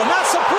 and that's a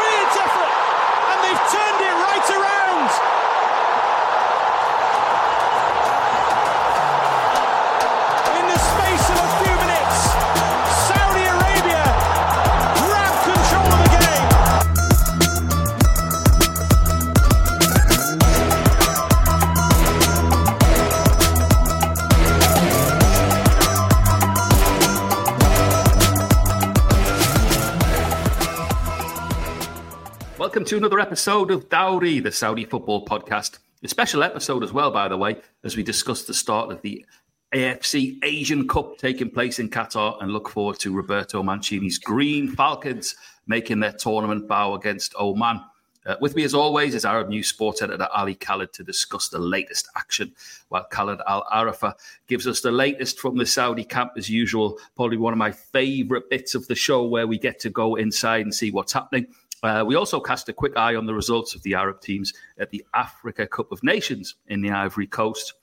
to another episode of Dawri, the Saudi football podcast. A special episode as well, by the way, as we discuss the start of the AFC Asian Cup taking place in Qatar and look forward to Roberto Mancini's Green Falcons making their tournament bow against Oman. Uh, with me, as always, is Arab News sports editor Ali Khaled to discuss the latest action, while Khaled Alarafah gives us the latest from the Saudi camp, as usual. Probably one of my favourite bits of the show where we get to go inside and see what's happening. Uh, we also cast a quick eye on the results of the Arab teams at the Africa Cup of Nations in the Ivory Coast.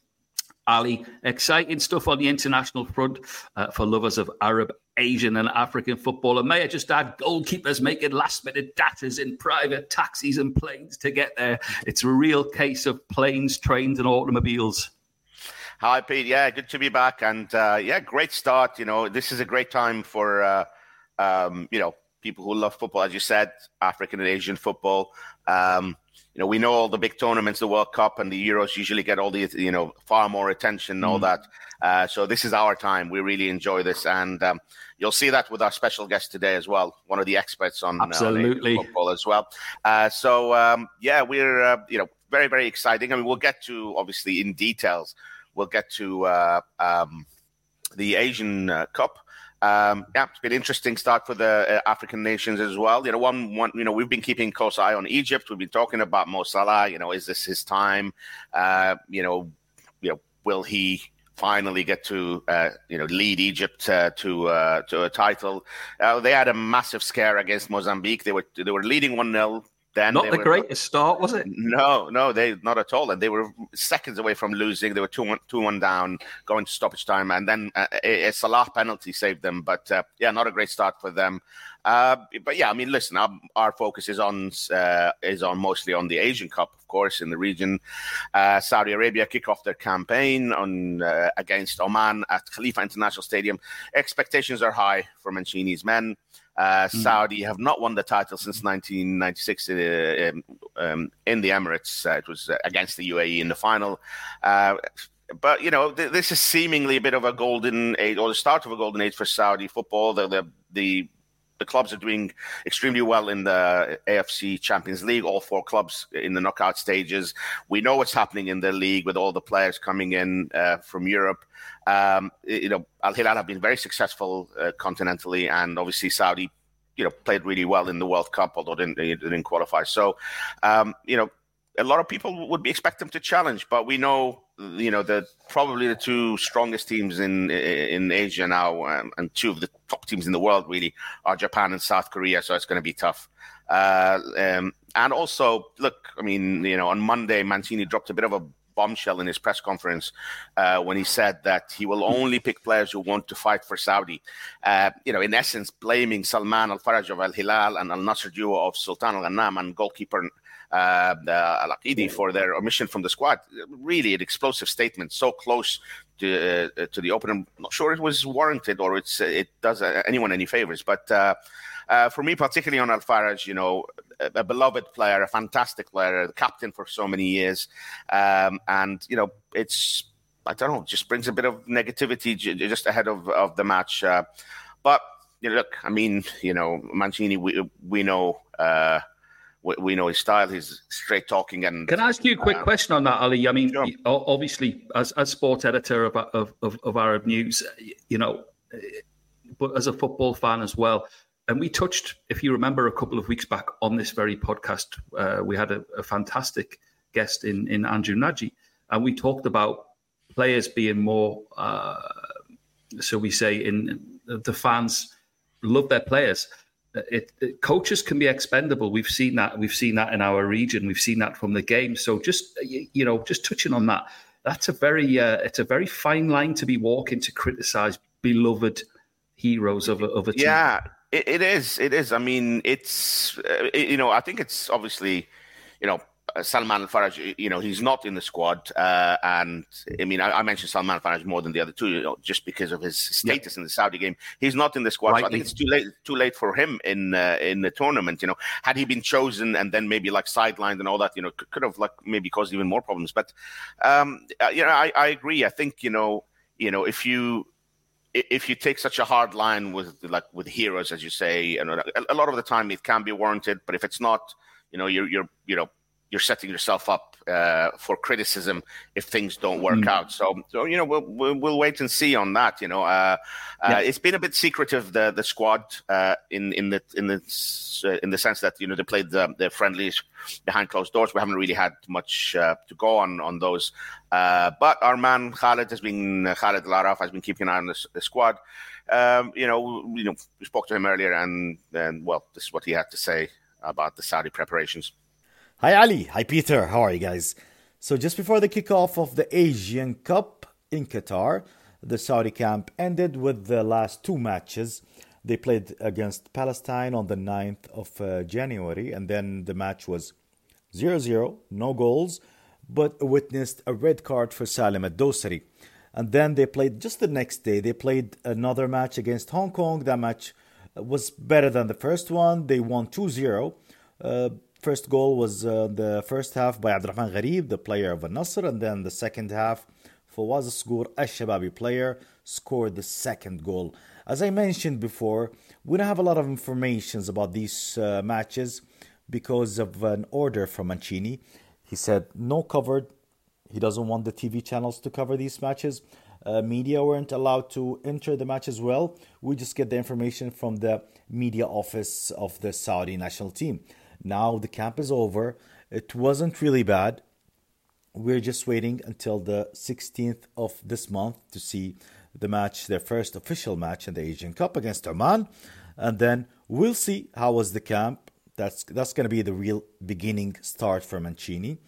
Ali, exciting stuff on the international front uh, for lovers of Arab, Asian, and African football. And may I just add, goalkeepers making last minute datters in private taxis and planes to get there. It's a real case of planes, trains, and automobiles. Hi, Pete. Yeah, good to be back. And uh, yeah, great start. You know, this is a great time for, uh, um, you know, people who love football, as you said, African and Asian football. Um, you know, we know all the big tournaments, the World Cup and the Euros usually get all the, you know, far more attention and all that. Uh, so this is our time. We really enjoy this. And um, you'll see that with our special guest today as well, one of the experts on, uh, Absolutely. Asian football as well. Uh, so, um, yeah, we're, uh, you know, very, very exciting. I mean, we'll get to, obviously, in details, we'll get to uh, um, the Asian uh, Cup. Um, yeah, it's been interesting start for the uh, African nations as well. You know, one, one, you know, we've been keeping close eye on Egypt. We've been talking about Mo Salah. You know, is this his time? Uh, you know, you know, will he finally get to, uh, you know, lead Egypt uh, to uh, to a title? Uh, they had a massive scare against Mozambique. They were they were leading one 0 then Not the were- greatest start, was it? no, no, they not at all. And they were seconds away from losing. They were two one, two one down, going to stoppage time, and then uh, a, a Salah penalty saved them. But uh, yeah, not a great start for them. Uh, but yeah, I mean, listen, our, our focus is on uh, is on mostly on the Asian Cup, of course, in the region. Uh, Saudi Arabia kick off their campaign on uh, against Oman at Khalifa International Stadium. Expectations are high for Mancini's men. Uh, Saudi have not won the title since 1996 uh, um, um, in the Emirates. Uh, it was uh, against the UAE in the final. Uh, but you know, th- this is seemingly a bit of a golden age, or the start of a golden age for Saudi football. The the the, the clubs are doing extremely well in the AFC Champions League. All four clubs in the knockout stages. We know what's happening in the league with all the players coming in uh, from Europe. Um, you know, Al Hilal have been very successful uh, continentally, and obviously Saudi, you know, played really well in the World Cup, although didn't, didn't qualify. So, um, you know, a lot of people would be expect them to challenge, but we know, you know, that probably the two strongest teams in in Asia now, um, and two of the top teams in the world really are Japan and South Korea. So it's going to be tough. Uh, um, and also, look, I mean, you know, on Monday, Mancini dropped a bit of a bombshell in his press conference uh, when he said that he will only pick players who want to fight for Saudi. Uh, you know, in essence, blaming Salman Al Faraj of Al Hilal and Al Nassr duo of Sultan Al Ghannam and goalkeeper uh, Al for their omission from the squad. Really, an explosive statement, so close to uh, to the opener. Not sure it was warranted or it's it does uh, anyone any favors, but. Uh, uh, for me, particularly on Al Faraj, you know, a, a beloved player, a fantastic player, the captain for so many years, um, and you know, it's I don't know, just brings a bit of negativity just ahead of of the match. Uh, but you know, look, I mean, you know, Mancini, we we know. Uh, we, we know his style. He's straight talking, and Can I ask you a quick uh, question on that, Ali? I mean, Sure. obviously, as as sport editor of, of of of Arab News, you know, but as a football fan as well. And we touched, if you remember, a couple of weeks back on this very podcast, uh, we had a, a fantastic guest in in Andrew Nagy, and we talked about players being more, uh, so we say, in the fans love their players. It, it, coaches can be expendable. We've seen that. We've seen that in our region. We've seen that from the game. So just you, know, just touching on that, that's a very uh, it's a very fine line to be walking to criticize beloved heroes of a, of a team. Yeah, it, it is. It is. I mean, it's uh, it, you know, I think it's obviously, you know, Salman Al Faraj, you know, he's not in the squad, uh, and I mean, I, I, mentioned Salman Al Faraj more than the other two, you know, just because of his status in the Saudi game. He's not in the squad. So I think it's too late, too late for him in uh, in the tournament. You know, had he been chosen and then maybe like sidelined and all that, you know, could, could have like maybe caused even more problems. But um, uh, you know, I, I agree. I think you know, you know, if you if you take such a hard line with like with heroes, as you say, and a lot of the time it can be warranted. But if it's not, you know, you're you're you know you're setting yourself up uh, for criticism if things don't work mm. out. So, so you know, we'll, we'll, we'll wait and see on that. You know, uh, uh, yeah. it's been a bit secretive the the squad uh, in in the in the uh, in the sense that you know they played the, the friendlies behind closed doors. We haven't really had much uh, to go on on those. but our man Khaled has been Khaled Alarafah has been keeping an eye on the, the squad. Um, you know, you know, we spoke to him earlier, and and well, this is what he had to say about the Saudi preparations. Hi, Ali. Hi, Peter. How are you guys? So, just before the kickoff of the Asian Cup in Qatar, the Saudi camp ended with the last two matches. They played against Palestine on the 9th of uh, January, and then the match was 0 0, no goals, but witnessed a red card for Salim Ad-Dosari. And then they played just the next day, they played another match against Hong Kong. That match was better than the first one. They won 2 0. Uh, First goal was uh, the first half by Abdurrahman Gharib, the player of Al-Nassr, and then the second half, Fawaz Sqoor, a Shababi player, scored the second goal. As I mentioned before, we don't have a lot of information about these uh, matches because of an order from Mancini. He said no covered. He doesn't want the TV channels to cover these matches. Uh, media weren't allowed to enter the match as well. We just get the information from the media office of the Saudi national team. Now the camp is over. It wasn't really bad. We're just waiting until the 16th of this month to see the match, their first official match in the Asian Cup against Oman. And then we'll see how was the camp. That's that's going to be the real beginning start for Mancini.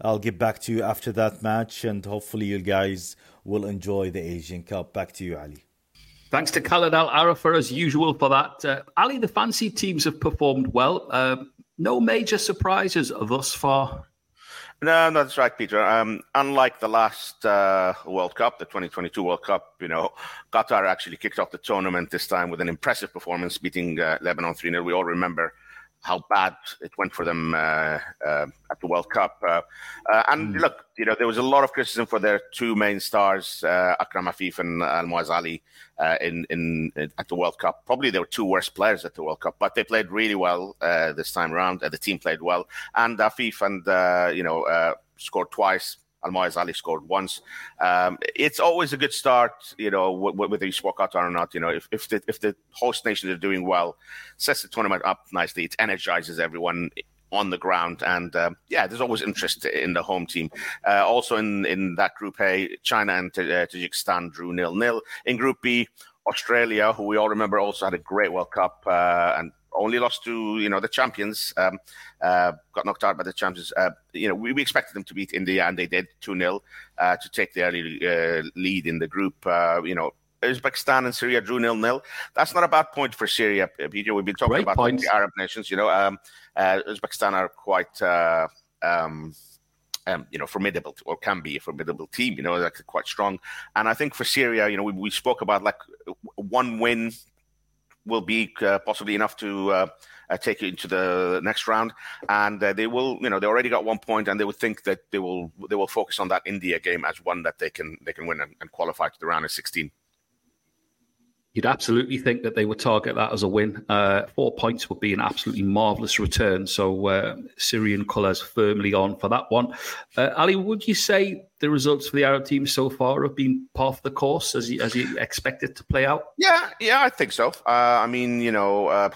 I'll get back to you after that match, and hopefully you guys will enjoy the Asian Cup. Back to you, Ali. Thanks to Khaled Alarafah as usual for that. Uh, Ali, the fancy teams have performed well. Uh, no major surprises thus far. No, that's right, Peter. Um, unlike the last uh, World Cup, the 2022 World Cup, you know, Qatar actually kicked off the tournament this time with an impressive performance, beating uh, Lebanon 3 0. We all remember how bad it went for them uh, uh, at the World Cup. Uh, uh and mm. look, you know, there was a lot of criticism for their two main stars, uh, Akram Afif and Almoez Ali, uh, in, in, in at the World Cup. Probably they were two worst players at the World Cup, but they played really well this time around. the team played well, and Afif and you know scored twice. Almoez Ali scored once. Um, it's always a good start, you know, whether you squawk out or not. You know, if, if the if the host nations are doing well, sets the tournament up nicely. It energizes everyone on the ground, and uh, yeah, there's always interest in the home team. Uh, also in in that group A, China and uh, Tajikistan drew nil nil. In Group B, Australia, who we all remember, also had a great World Cup uh, and only lost to you know the champions. Um, uh, got knocked out by the champions. Uh, you know we, we, expected them to beat India, and they did two 0 uh, to take the early uh, lead in the group. Uh, you know. Uzbekistan and Syria drew nil nil. That's not a bad point for Syria, Peter. We've been talking Great about the Arab nations. You know, um, uh, Uzbekistan are quite um, um, you know, formidable or can be a formidable team. You know, like quite strong. And I think for Syria, you know, we, we spoke about like one win will be uh, possibly enough to uh, uh, take it into the next round. And uh, they will, you know, they already got one point, and they would think that they will they will focus on that India game as one that they can they can win and, and qualify to the round of 16 you'd absolutely think that they would target that as a win. Uh, four points would be an absolutely marvellous return. So uh, Syrian colours firmly on for that one. Uh, Ali, would you say the results for the Arab team so far have been part of the course as you, as you expected to play out? Yeah, yeah, I think so. Uh, I mean, you know, uh,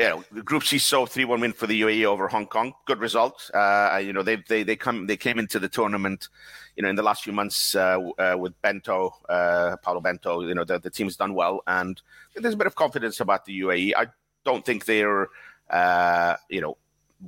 yeah, the Group C saw three one win for the UAE over Hong Kong. Good result. Uh, you know, they they they come they came into the tournament you know, in the last few months uh, uh, with Bento, uh, Paulo Bento, you know, the, the team has done well, and there's a bit of confidence about the UAE. I don't think they're, uh, you know,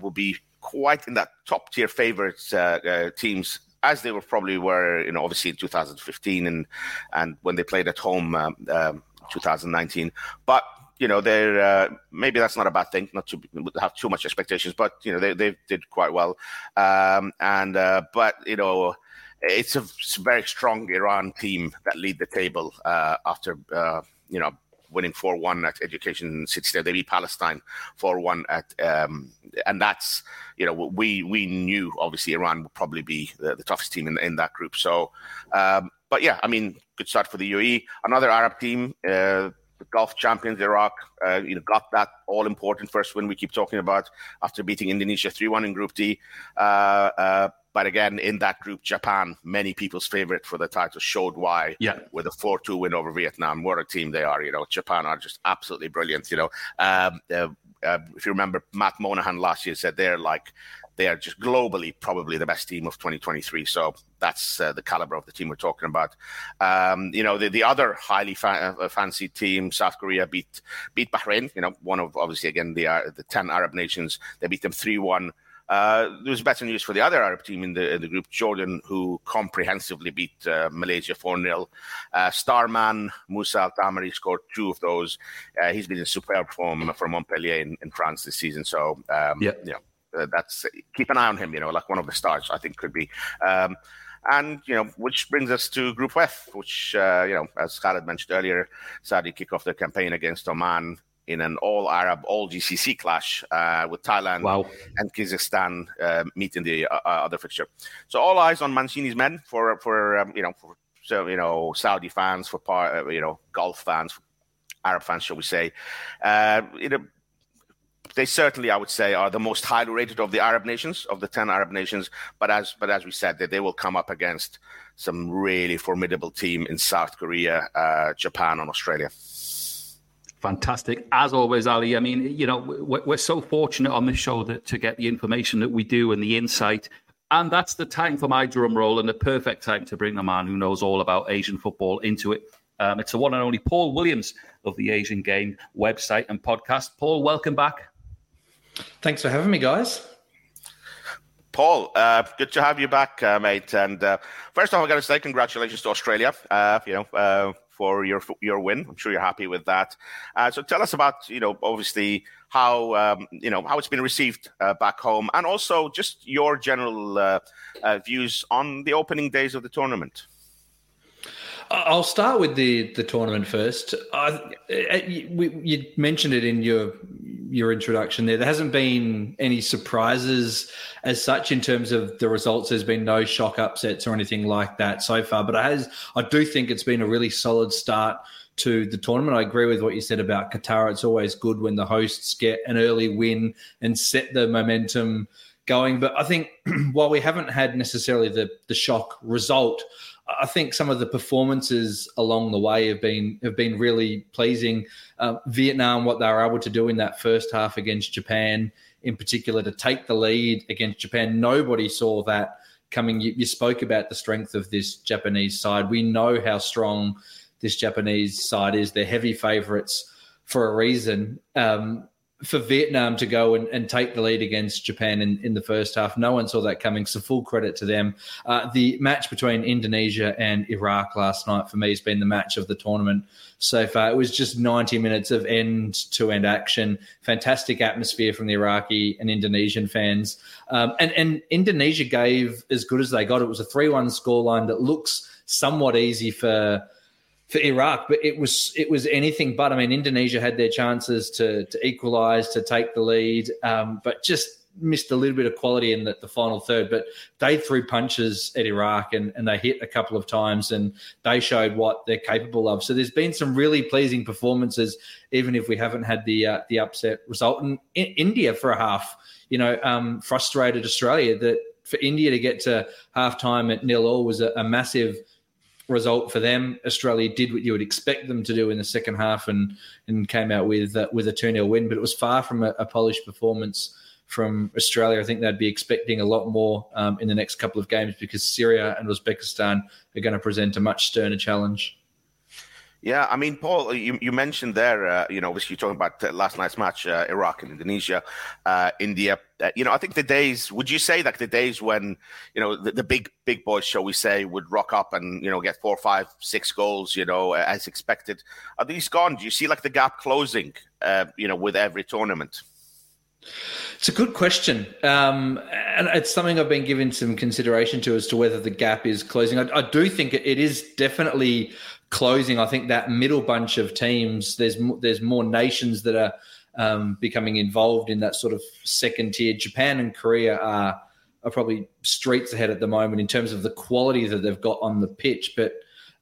will be quite in that top tier favorites uh, teams as they were probably were, you know, obviously in 2015 and and when they played at home um, um, 2019, but you know, they're uh, maybe that's not a bad thing, not to have too much expectations, but you know, they they did quite well. Um, and uh, but you know, it's a, very strong Iran team that lead the table uh, after uh, you know winning four one at Education City Stadium. They beat Palestine four one at, um, and that's you know we we knew obviously Iran would probably be the, the toughest team in in that group. So, um, but yeah, I mean, good start for the UAE. Another Arab team. Uh, the Gulf champions Iraq, uh, you know, got that all important first win we keep talking about after beating Indonesia 3 1 in Group D. Uh, uh, but again, in that group, Japan, many people's favorite for the title, showed why. Yeah. With a 4 2 win over Vietnam. What a team they are. You know, Japan are just absolutely brilliant. You know, um, uh, uh, if you remember, Matt Monahan last year said they're like, they are just globally probably the best team of 2023. So that's uh, the caliber of the team we're talking about. Um, you know, the, the other highly fa- uh, fancy team, South Korea, beat beat Bahrain. You know, one of obviously again the uh, the ten Arab nations. They beat them three one. Uh, there was better news for the other Arab team in the in the group, Jordan, who comprehensively beat uh, Malaysia 4 0. Uh, Starman Moussa Al Tamari scored two of those. Uh, he's been in superb form for Montpellier in, in France this season. So, um, yeah. you know, uh, that's keep an eye on him, you know, like one of the stars, I think, could be. Um, and you know, which brings us to Group F, which uh, you know, as Khaled mentioned earlier, Saudi kick off their campaign against Oman in an all Arab, all GCC clash uh, with Thailand wow. and Kyrgyzstan uh, meeting the uh, uh, other fixture. So all eyes on Mancini's men for for um, you know for so you know Saudi fans, for uh, you know Gulf fans, Arab fans, shall we say? Uh, you know, they certainly, I would say, are the most highly rated of the Arab nations, of the ten Arab nations. But as but as we said, that they will come up against some really formidable team in South Korea, Japan, and Australia. Fantastic. As always, Ali. I mean, you know, we're, so fortunate on this show that, to get the information that we do and the insight. And that's the time for my drum roll and the perfect time to bring the man who knows all about Asian football into it. Um, it's the one and only Paul Williams of the Asian Game website and podcast. Paul, welcome back. Thanks for having me, guys. Paul, uh, good to have you back, uh, mate. And uh, first off, I got to say congratulations to Australia. Uh, you know, uh, for your your win. I'm sure you're happy with that. Uh, so tell us about you know obviously how um, you know how it's been received back home, and also just your general views on the opening days of the tournament. I'll start with the the tournament first. Uh, you mentioned it in your your introduction there. There hasn't been any surprises as such in terms of the results. There's been no shock upsets or anything like that so far. But it has, I do think it's been a really solid start to the tournament. I agree with what you said about Qatar. It's always good when the hosts get an early win and set the momentum going. But I think while we haven't had necessarily the the shock result, I think some of the performances along the way have been have been really pleasing. Uh, Vietnam, what they were able to do in that first half against Japan, in particular, to take the lead against Japan, nobody saw that coming. You, you spoke about the strength of this Japanese side. We know how strong this Japanese side is. They're heavy favourites for a reason. Um, for Vietnam to go and, and, take the lead against Japan in, in the first half. No one saw that coming, so full credit to them. Uh, the match between Indonesia and Iraq last night for me has been the match of the tournament so far. It was just 90 minutes of end to end action, fantastic atmosphere from the Iraqi and Indonesian fans. Um, and, and Indonesia gave as good as they got. It was a 3 1 scoreline that looks somewhat easy for for Iraq, but it was it was anything but. I mean, Indonesia had their chances to to equalise, to take the lead, um, but just missed a little bit of quality in the, the, final third. But they threw punches at Iraq and, and they hit a couple of times and they showed what they're capable of. So there's been some really pleasing performances, even if we haven't had the uh, the upset result. And in India for a half, you know, um, frustrated Australia that for India to get to half time at nil all was a, a massive – result for them. Australia did what you would expect them to do in the second half and and came out with uh, with a 2 0 win, but it was far from a, a, polished performance from Australia. I think they'd be expecting a lot more um, in the next couple of games because Syria and Uzbekistan are going to present a much sterner challenge. Yeah, I mean, Paul, you, you mentioned there, uh, you know, obviously you're talking about uh, last night's match, uh, Iraq and Indonesia, uh, India. Uh, you know, I think the days, would you say like the days when, you know, the, the, big, big boys, shall we say, would rock up and, you know, get four, five, six goals, you know, as expected, are these gone? Do you see like the gap closing uh, you know, with every tournament? It's a good question, um, and it's something I've been giving some consideration to as to whether the gap is closing. I, I do think it is definitely closing. I think that middle bunch of teams, there's there's more nations that are um, becoming involved in that sort of second tier. Japan and Korea are are probably streets ahead at the moment in terms of the quality that they've got on the pitch, but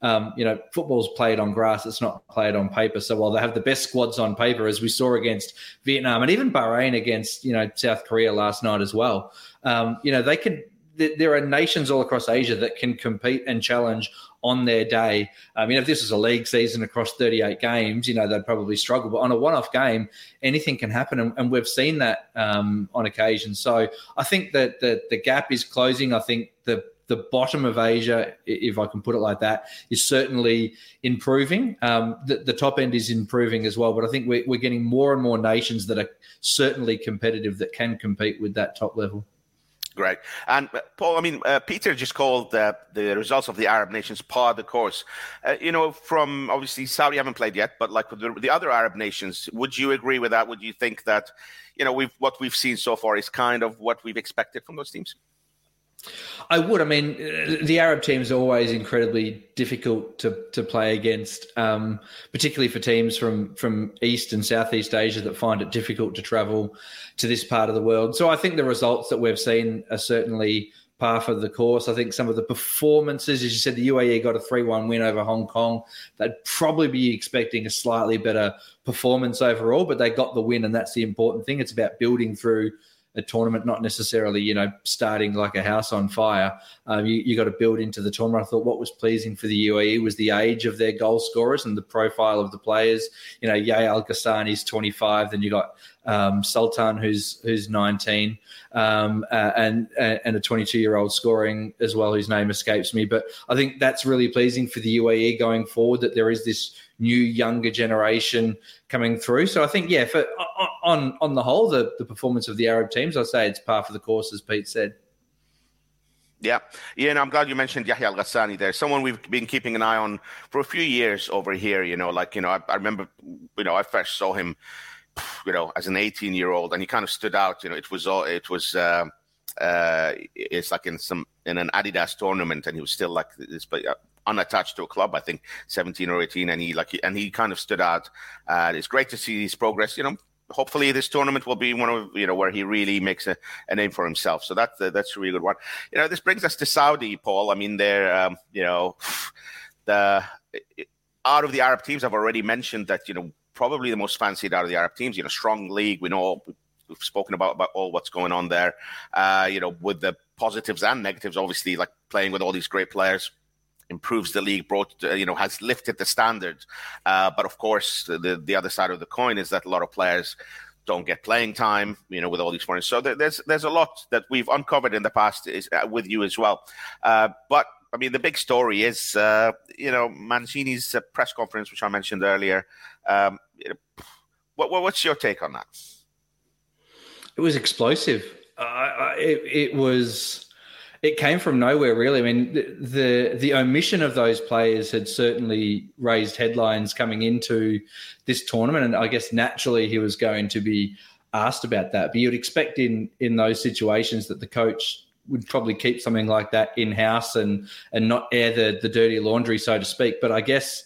um, you know, football's played on grass; it's not played on paper. So while they have the best squads on paper, as we saw against Vietnam and even Bahrain against you know South Korea last night as well, um, you know they can. There are nations all across Asia that can compete and challenge on their day. I mean, if this was a league season across 38 games, you know, they'd probably struggle. But on a one off game, anything can happen. And, and we've seen that um, on occasion. So I think that the, the gap is closing. I think the the bottom of Asia, if I can put it like that, is certainly improving. Um, the, the, top end is improving as well, but I think we're, we're getting more and more nations that are certainly competitive that can compete with that top level. Great. And uh, Paul, I mean, uh, Peter just called uh, the results of the Arab nations par the course. Uh, you know, from obviously Saudi haven't played yet, but like the, the, other Arab nations, would you agree with that? Would you think that, you know, we've what we've seen so far is kind of what we've expected from those teams? I would. I mean, the Arab teams are always incredibly difficult to, to play against, um, particularly for teams from, from East and Southeast Asia that find it difficult to travel to this part of the world. So I think the results that we've seen are certainly par for the course. I think some of the performances, as you said, the UAE got a 3 1 win over Hong Kong. They'd probably be expecting a slightly better performance overall, but they got the win, and that's the important thing. It's about building through a tournament, not necessarily, you know, starting like a house on fire. Um, you, you got to build into the tournament. I thought what was pleasing for the UAE was the age of their goal scorers and the profile of the players. You know, Yahya Al is 25, then you got um, Sultan, who's who's 19, um, uh, and and a 22 year old scoring as well, whose name escapes me. But I think that's really pleasing for the UAE going forward that there is this new younger generation coming through. So I think, yeah, for on on the whole, the, the performance of the Arab teams, I say it's par for the course, as Pete said. Yeah, yeah, and I'm glad you mentioned Yahya Al Ghassani there. Someone we've been keeping an eye on for a few years over here. You know, like you know, I, I remember, you know, I first saw him, you know, as an 18 year old, and he kind of stood out. You know, it was all it was. Uh, uh, it's like in some in an Adidas tournament, and he was still like this, but uh, unattached to a club. I think 17 or 18, and he like and he kind of stood out. Uh, it's great to see his progress. You know, hopefully this tournament will be one of you know where he really makes a, a name for himself. So that's uh, that's a really good one. You know, this brings us to Saudi, Paul. I mean, they're um, you know the out of the Arab teams, I've already mentioned that you know probably the most fancied out of the Arab teams. You know, strong league. We know we've spoken about about all what's going on there. Uh, you know, with the positives and negatives, obviously, like playing with all these great players improves the league, brought uh, you know has lifted the standard. Uh, but of course, the the other side of the coin is that a lot of players don't get playing time, you know, with all these foreigners. So there's there's a lot that we've uncovered in the past is, uh, with you as well. Uh, but I mean, the big story is uh, you know Mancini's uh, press conference, which I mentioned earlier. Um, what, what's your take on that? It was explosive. it, it was it came from nowhere, really. I mean, the, the, the omission of those players had certainly raised headlines coming into this tournament, and I guess naturally he was going to be asked about that. But you'd expect in in those situations that the coach would probably keep something like that in house and and not air the the dirty laundry, so to speak. But I guess.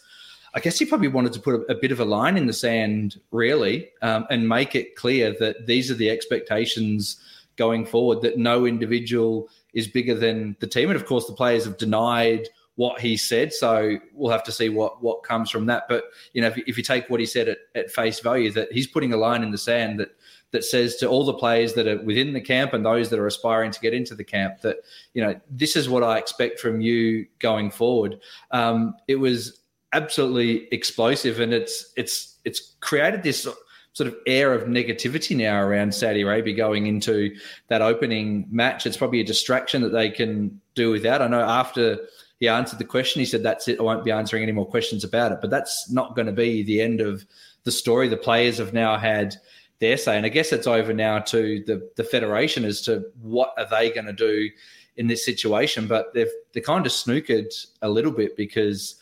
I guess he probably wanted to put a, a bit of a line in the sand, really, um, and make it clear that these are the expectations going forward. That no individual is bigger than the team. And of course, the players have denied what he said. So we'll have to see what what comes from that. But you know, if, if you take what he said at, at face value, that he's putting a line in the sand that that says to all the players that are within the camp and those that are aspiring to get into the camp that you know this is what I expect from you going forward. Um, it was absolutely explosive, and it's it's it's created this sort of air of negativity now around Saudi Arabia going into that opening match. It's probably a distraction that they can do without. I know after he answered the question, he said, That's it. I won't be answering any more questions about it. But that's not going to be the end of the story. The players have now had their say. And I guess it's over now to the, the federation as to what are they going to do in this situation. But they've they kind of snookered a little bit because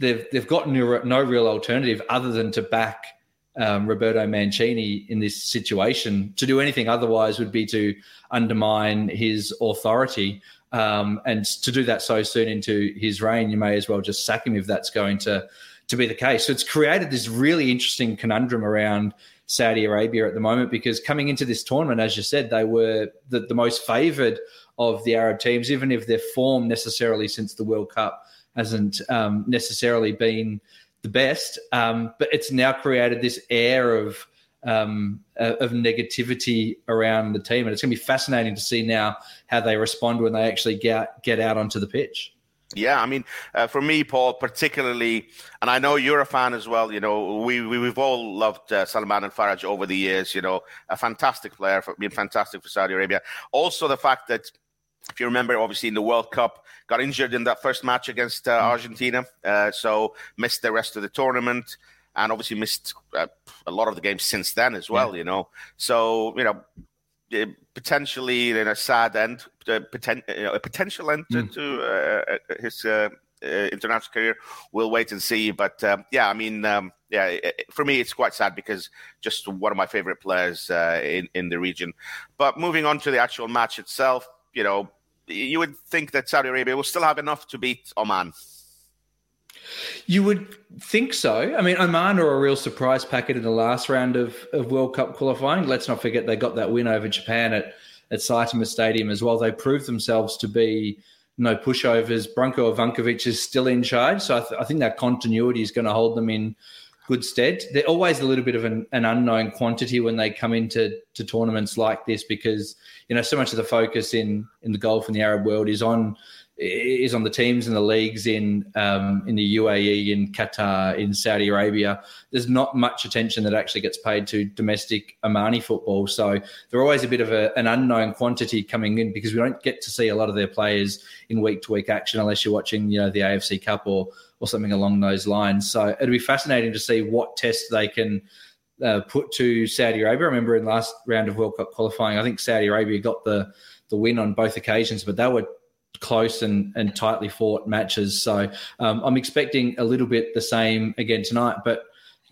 they've they've got no, no real alternative other than to back um, Roberto Mancini in this situation. To do anything otherwise would be to undermine his authority. Um, and to do that so soon into his reign, you may as well just sack him if that's going to to be the case. So it's created this really interesting conundrum around Saudi Arabia at the moment because coming into this tournament, as you said, they were the, the most favoured of the Arab teams, even if their form necessarily since the World Cup hasn't um, necessarily been the best. Um, but it's now created this air of um, of negativity around the team, and it's going to be fascinating to see now how they respond when they actually get get out onto the pitch. Yeah, I mean, uh, for me, Paul, particularly, and I know you're a fan as well. You know, we, we have all loved uh, Salman Al Faraj over the years. You know, a fantastic player for being fantastic for Saudi Arabia. Also, the fact that if you remember, obviously in the World Cup, got injured in that first match against uh, mm. Argentina, uh, so missed the rest of the tournament, and obviously missed uh, a lot of the games since then as well. Yeah. You know, so you know potentially in a sad end, uh, poten- uh, a potential end mm. to uh, uh his uh, uh, international career. We'll wait and see. But um, yeah, I mean, um, yeah, it, for me, it's quite sad because just one of my favorite players in in the region. But moving on to the actual match itself, you know, you would think that Saudi Arabia will still have enough to beat Oman. You would think so. I mean, Oman are a real surprise packet in the last round of, of World Cup qualifying. Let's not forget they got that win over Japan at, at Saitama Stadium as well. They proved themselves to be no pushovers. Branko Ivankovic is still in charge. So I, th- I think that continuity is going to hold them in good stead. They're always a little bit of an, an, unknown quantity when they come into to tournaments like this because you know so much of the focus in in the golf and the Arab world is on is on the teams and the leagues in um, in the UAE, in Qatar, in Saudi Arabia. There's not much attention that actually gets paid to domestic Omani football. So they're always a bit of a, an unknown quantity coming in because we don't get to see a lot of their players in week to week action unless you're watching, you know, the AFC Cup or or something along those lines. So it'll be fascinating to see what tests they can. Uh, put to Saudi Arabia. I remember in last round of World Cup qualifying, I think Saudi Arabia got the the win on both occasions, but they were close and, and tightly fought matches. So um, I'm expecting a little bit the same again tonight. But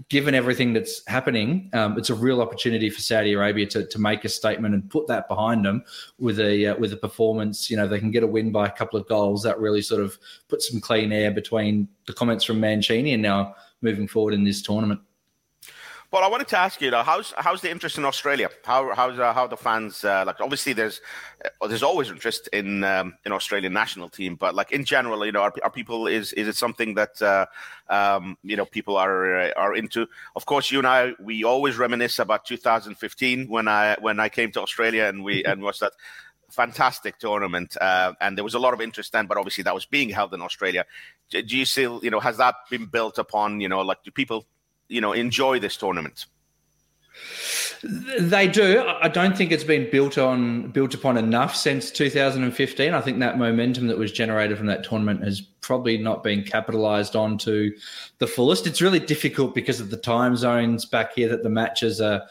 given everything that's happening, um, it's a real opportunity for Saudi Arabia to, to make a statement and put that behind them with a uh, with a performance. You know, they can get a win by a couple of goals. That really sort of puts some clean air between the comments from Mancini and now moving forward in this tournament. Well, I wanted to ask you, how's how's the interest in Australia? How how's uh, how the fans uh, like? Obviously, there's uh, there's always interest in um, in Australian national team, but like in general, you know, are, are people is is it something that uh, um, you know people are uh, are into? Of course, you and I we always reminisce about 2015 when I when I came to Australia and we and watched that fantastic tournament, uh, and there was a lot of interest then. But obviously, that was being held in Australia. Do you still, you know, has that been built upon? You know, like do people you know enjoy this tournament? They do. I don't think it's been built on built upon enough since 2015. I think that momentum that was generated from that tournament has probably not been capitalized on to the fullest. It's really difficult because of the time zones back here that the matches are,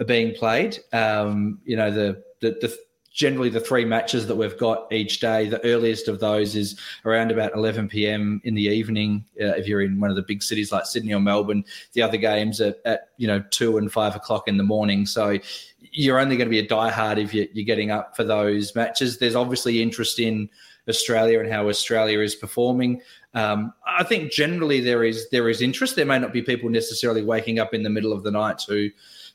are being played. Um, you know, the, the, the generally the three matches that we've got each day. The earliest of those is around about 11 p.m. in the evening. Uh, if you're in one of the big cities like Sydney or Melbourne, the other games are at you know two and five o'clock in the morning. So you're only going to be a diehard if you're, you're getting up for those matches. There's obviously interest in Australia and how Australia is performing. Um, I think generally there is there is interest. There may not be people necessarily waking up in the middle of the night to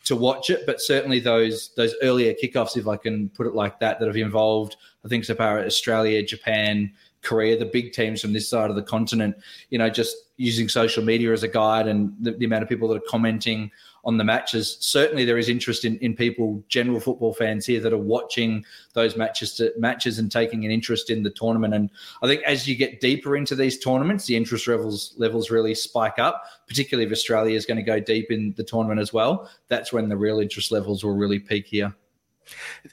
to watch it. But certainly those those earlier kickoffs, if I can put it like that, that have involved, I think so far Australia, Japan, Korea, the big teams from this side of the continent, you know, just using social media as a guide and the, the, amount of people that are commenting on the matches. Certainly, there is interest in, in people, general football fans here, that are watching those matches to, matches and taking an interest in the tournament. And I think as you get deeper into these tournaments, the interest levels levels really spike up. Particularly if Australia is going to go deep in the tournament as well, that's when the real interest levels will really peak here.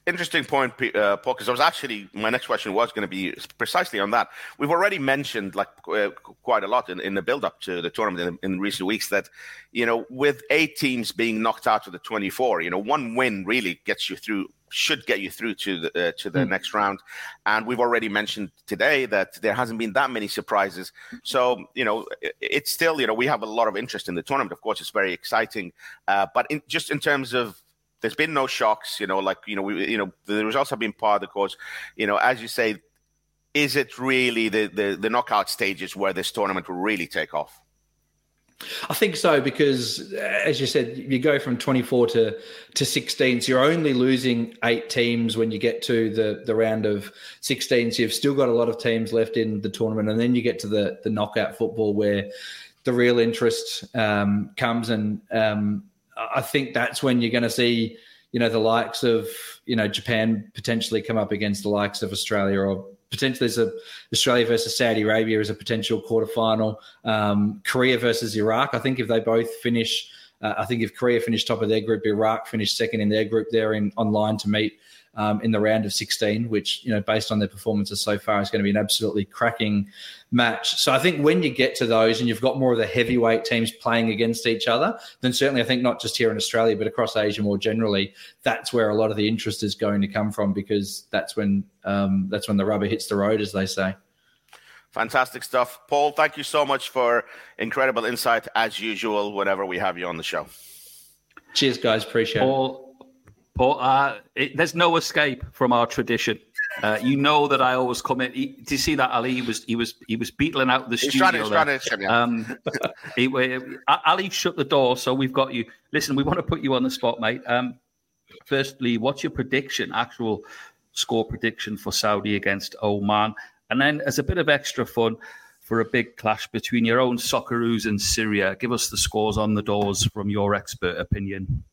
Interesting point, uh, Paul, because I was actually, my next question was going to be precisely on that. We've already mentioned, like, uh, quite a lot in, in the build up to the tournament in, in, recent weeks that, you know, with eight teams being knocked out of the 24, you know, one win really gets you through should get you through to the uh, to the mm. next round. And we've already mentioned today that there hasn't been that many surprises. So you know, it, it's still you know we have a lot of interest in the tournament. Of course, it's very exciting. Uh, but in, just in terms of there's been no shocks, you know, like you know, we, you know, the results have been part of the course. You know, as you say, is it really the, the the knockout stages where this tournament will really take off? I think so because, as you said, you go from 24 to to 16. So you're only losing eight teams when you get to the the round of 16. So you've still got a lot of teams left in the tournament, and then you get to the the knockout football where the real interest um, comes and um, I think that's when you're going to see, you know, the likes of, you know, Japan potentially come up against the likes of Australia or potentially there's a Australia versus Saudi Arabia as a potential quarterfinal. Um, Korea versus Iraq. I think if they both finish, uh, I think if Korea finished top of their group, Iraq finished second in their group, they're in online to meet um, in the round of 16, which, you know, based on their performances so far, is going to be an absolutely cracking match. So I think when you get to those and you've got more of the heavyweight teams playing against each other, then certainly I think not just here in Australia, but across Asia more generally, that's where a lot of the interest is going to come from because that's when um, that's when the rubber hits the road, as they say. Fantastic stuff. Paul, thank you so much for incredible insight as usual whenever we have you on the show. Cheers, guys. Appreciate Paul, it. But uh, it, there's no escape from our tradition. Uh, you know that I always come in. He, do you see that Ali? He was he was he was beetling out the he's studio. Trying to, trying to, um, he, Ali shut the door, so we've got you. Listen, we want to put you on the spot, mate. Um, firstly, what's your prediction? Actual score prediction for Saudi against Oman, and then as a bit of extra fun for a big clash between your own Socceroos and Syria, give us the scores on the doors from your expert opinion.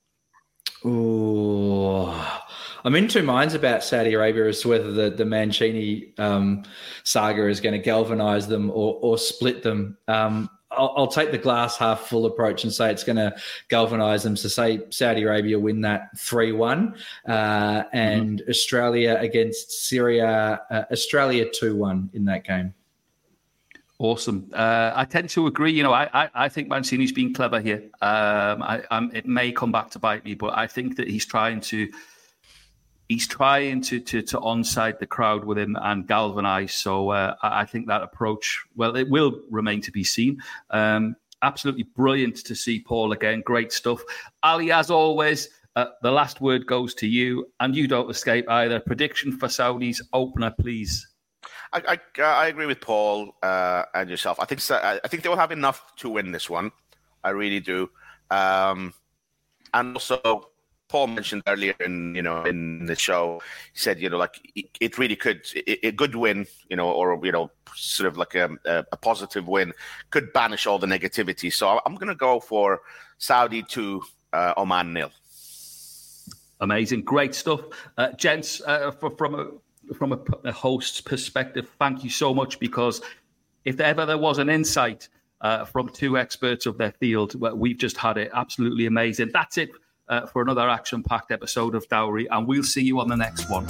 Oh, I'm in two minds about Saudi Arabia as to whether the the Mancini um, saga is going to galvanise them or or split them. Um, I'll, I'll, take the glass half full approach and say it's going to galvanise them. So say Saudi Arabia win that three one, uh, and mm-hmm. Australia against Syria, uh, Australia two one in that game. Awesome. Uh, I tend to agree. You know, I, I, I think Mancini's been clever here. Um, I, it may come back to bite me, but I think that he's trying to he's trying to to to onside the crowd with him and galvanise. So uh, I think that approach, well, it will remain to be seen. Um, absolutely brilliant to see Paul again. Great stuff, Ali. As always, uh, the last word goes to you, and you don't escape either. Prediction for Saudi's opener, please. I, I, I agree with Paul uh, and yourself. I think I think they will have enough to win this one. I really do. Um, and also, Paul mentioned earlier in you know in the show, he said you know like it, it really could a good win, you know, or you know sort of like a, a, positive win could banish all the negativity. So I'm going to go for Saudi to uh, Oman nil. Amazing, great stuff, uh, gents. Uh, for, from a from a, a host's perspective, thank you so much because if ever there was an insight uh, from two experts of their field, well, we've just had it. Absolutely amazing. That's it uh, for another action packed episode of Dawri, and we'll see you on the next one.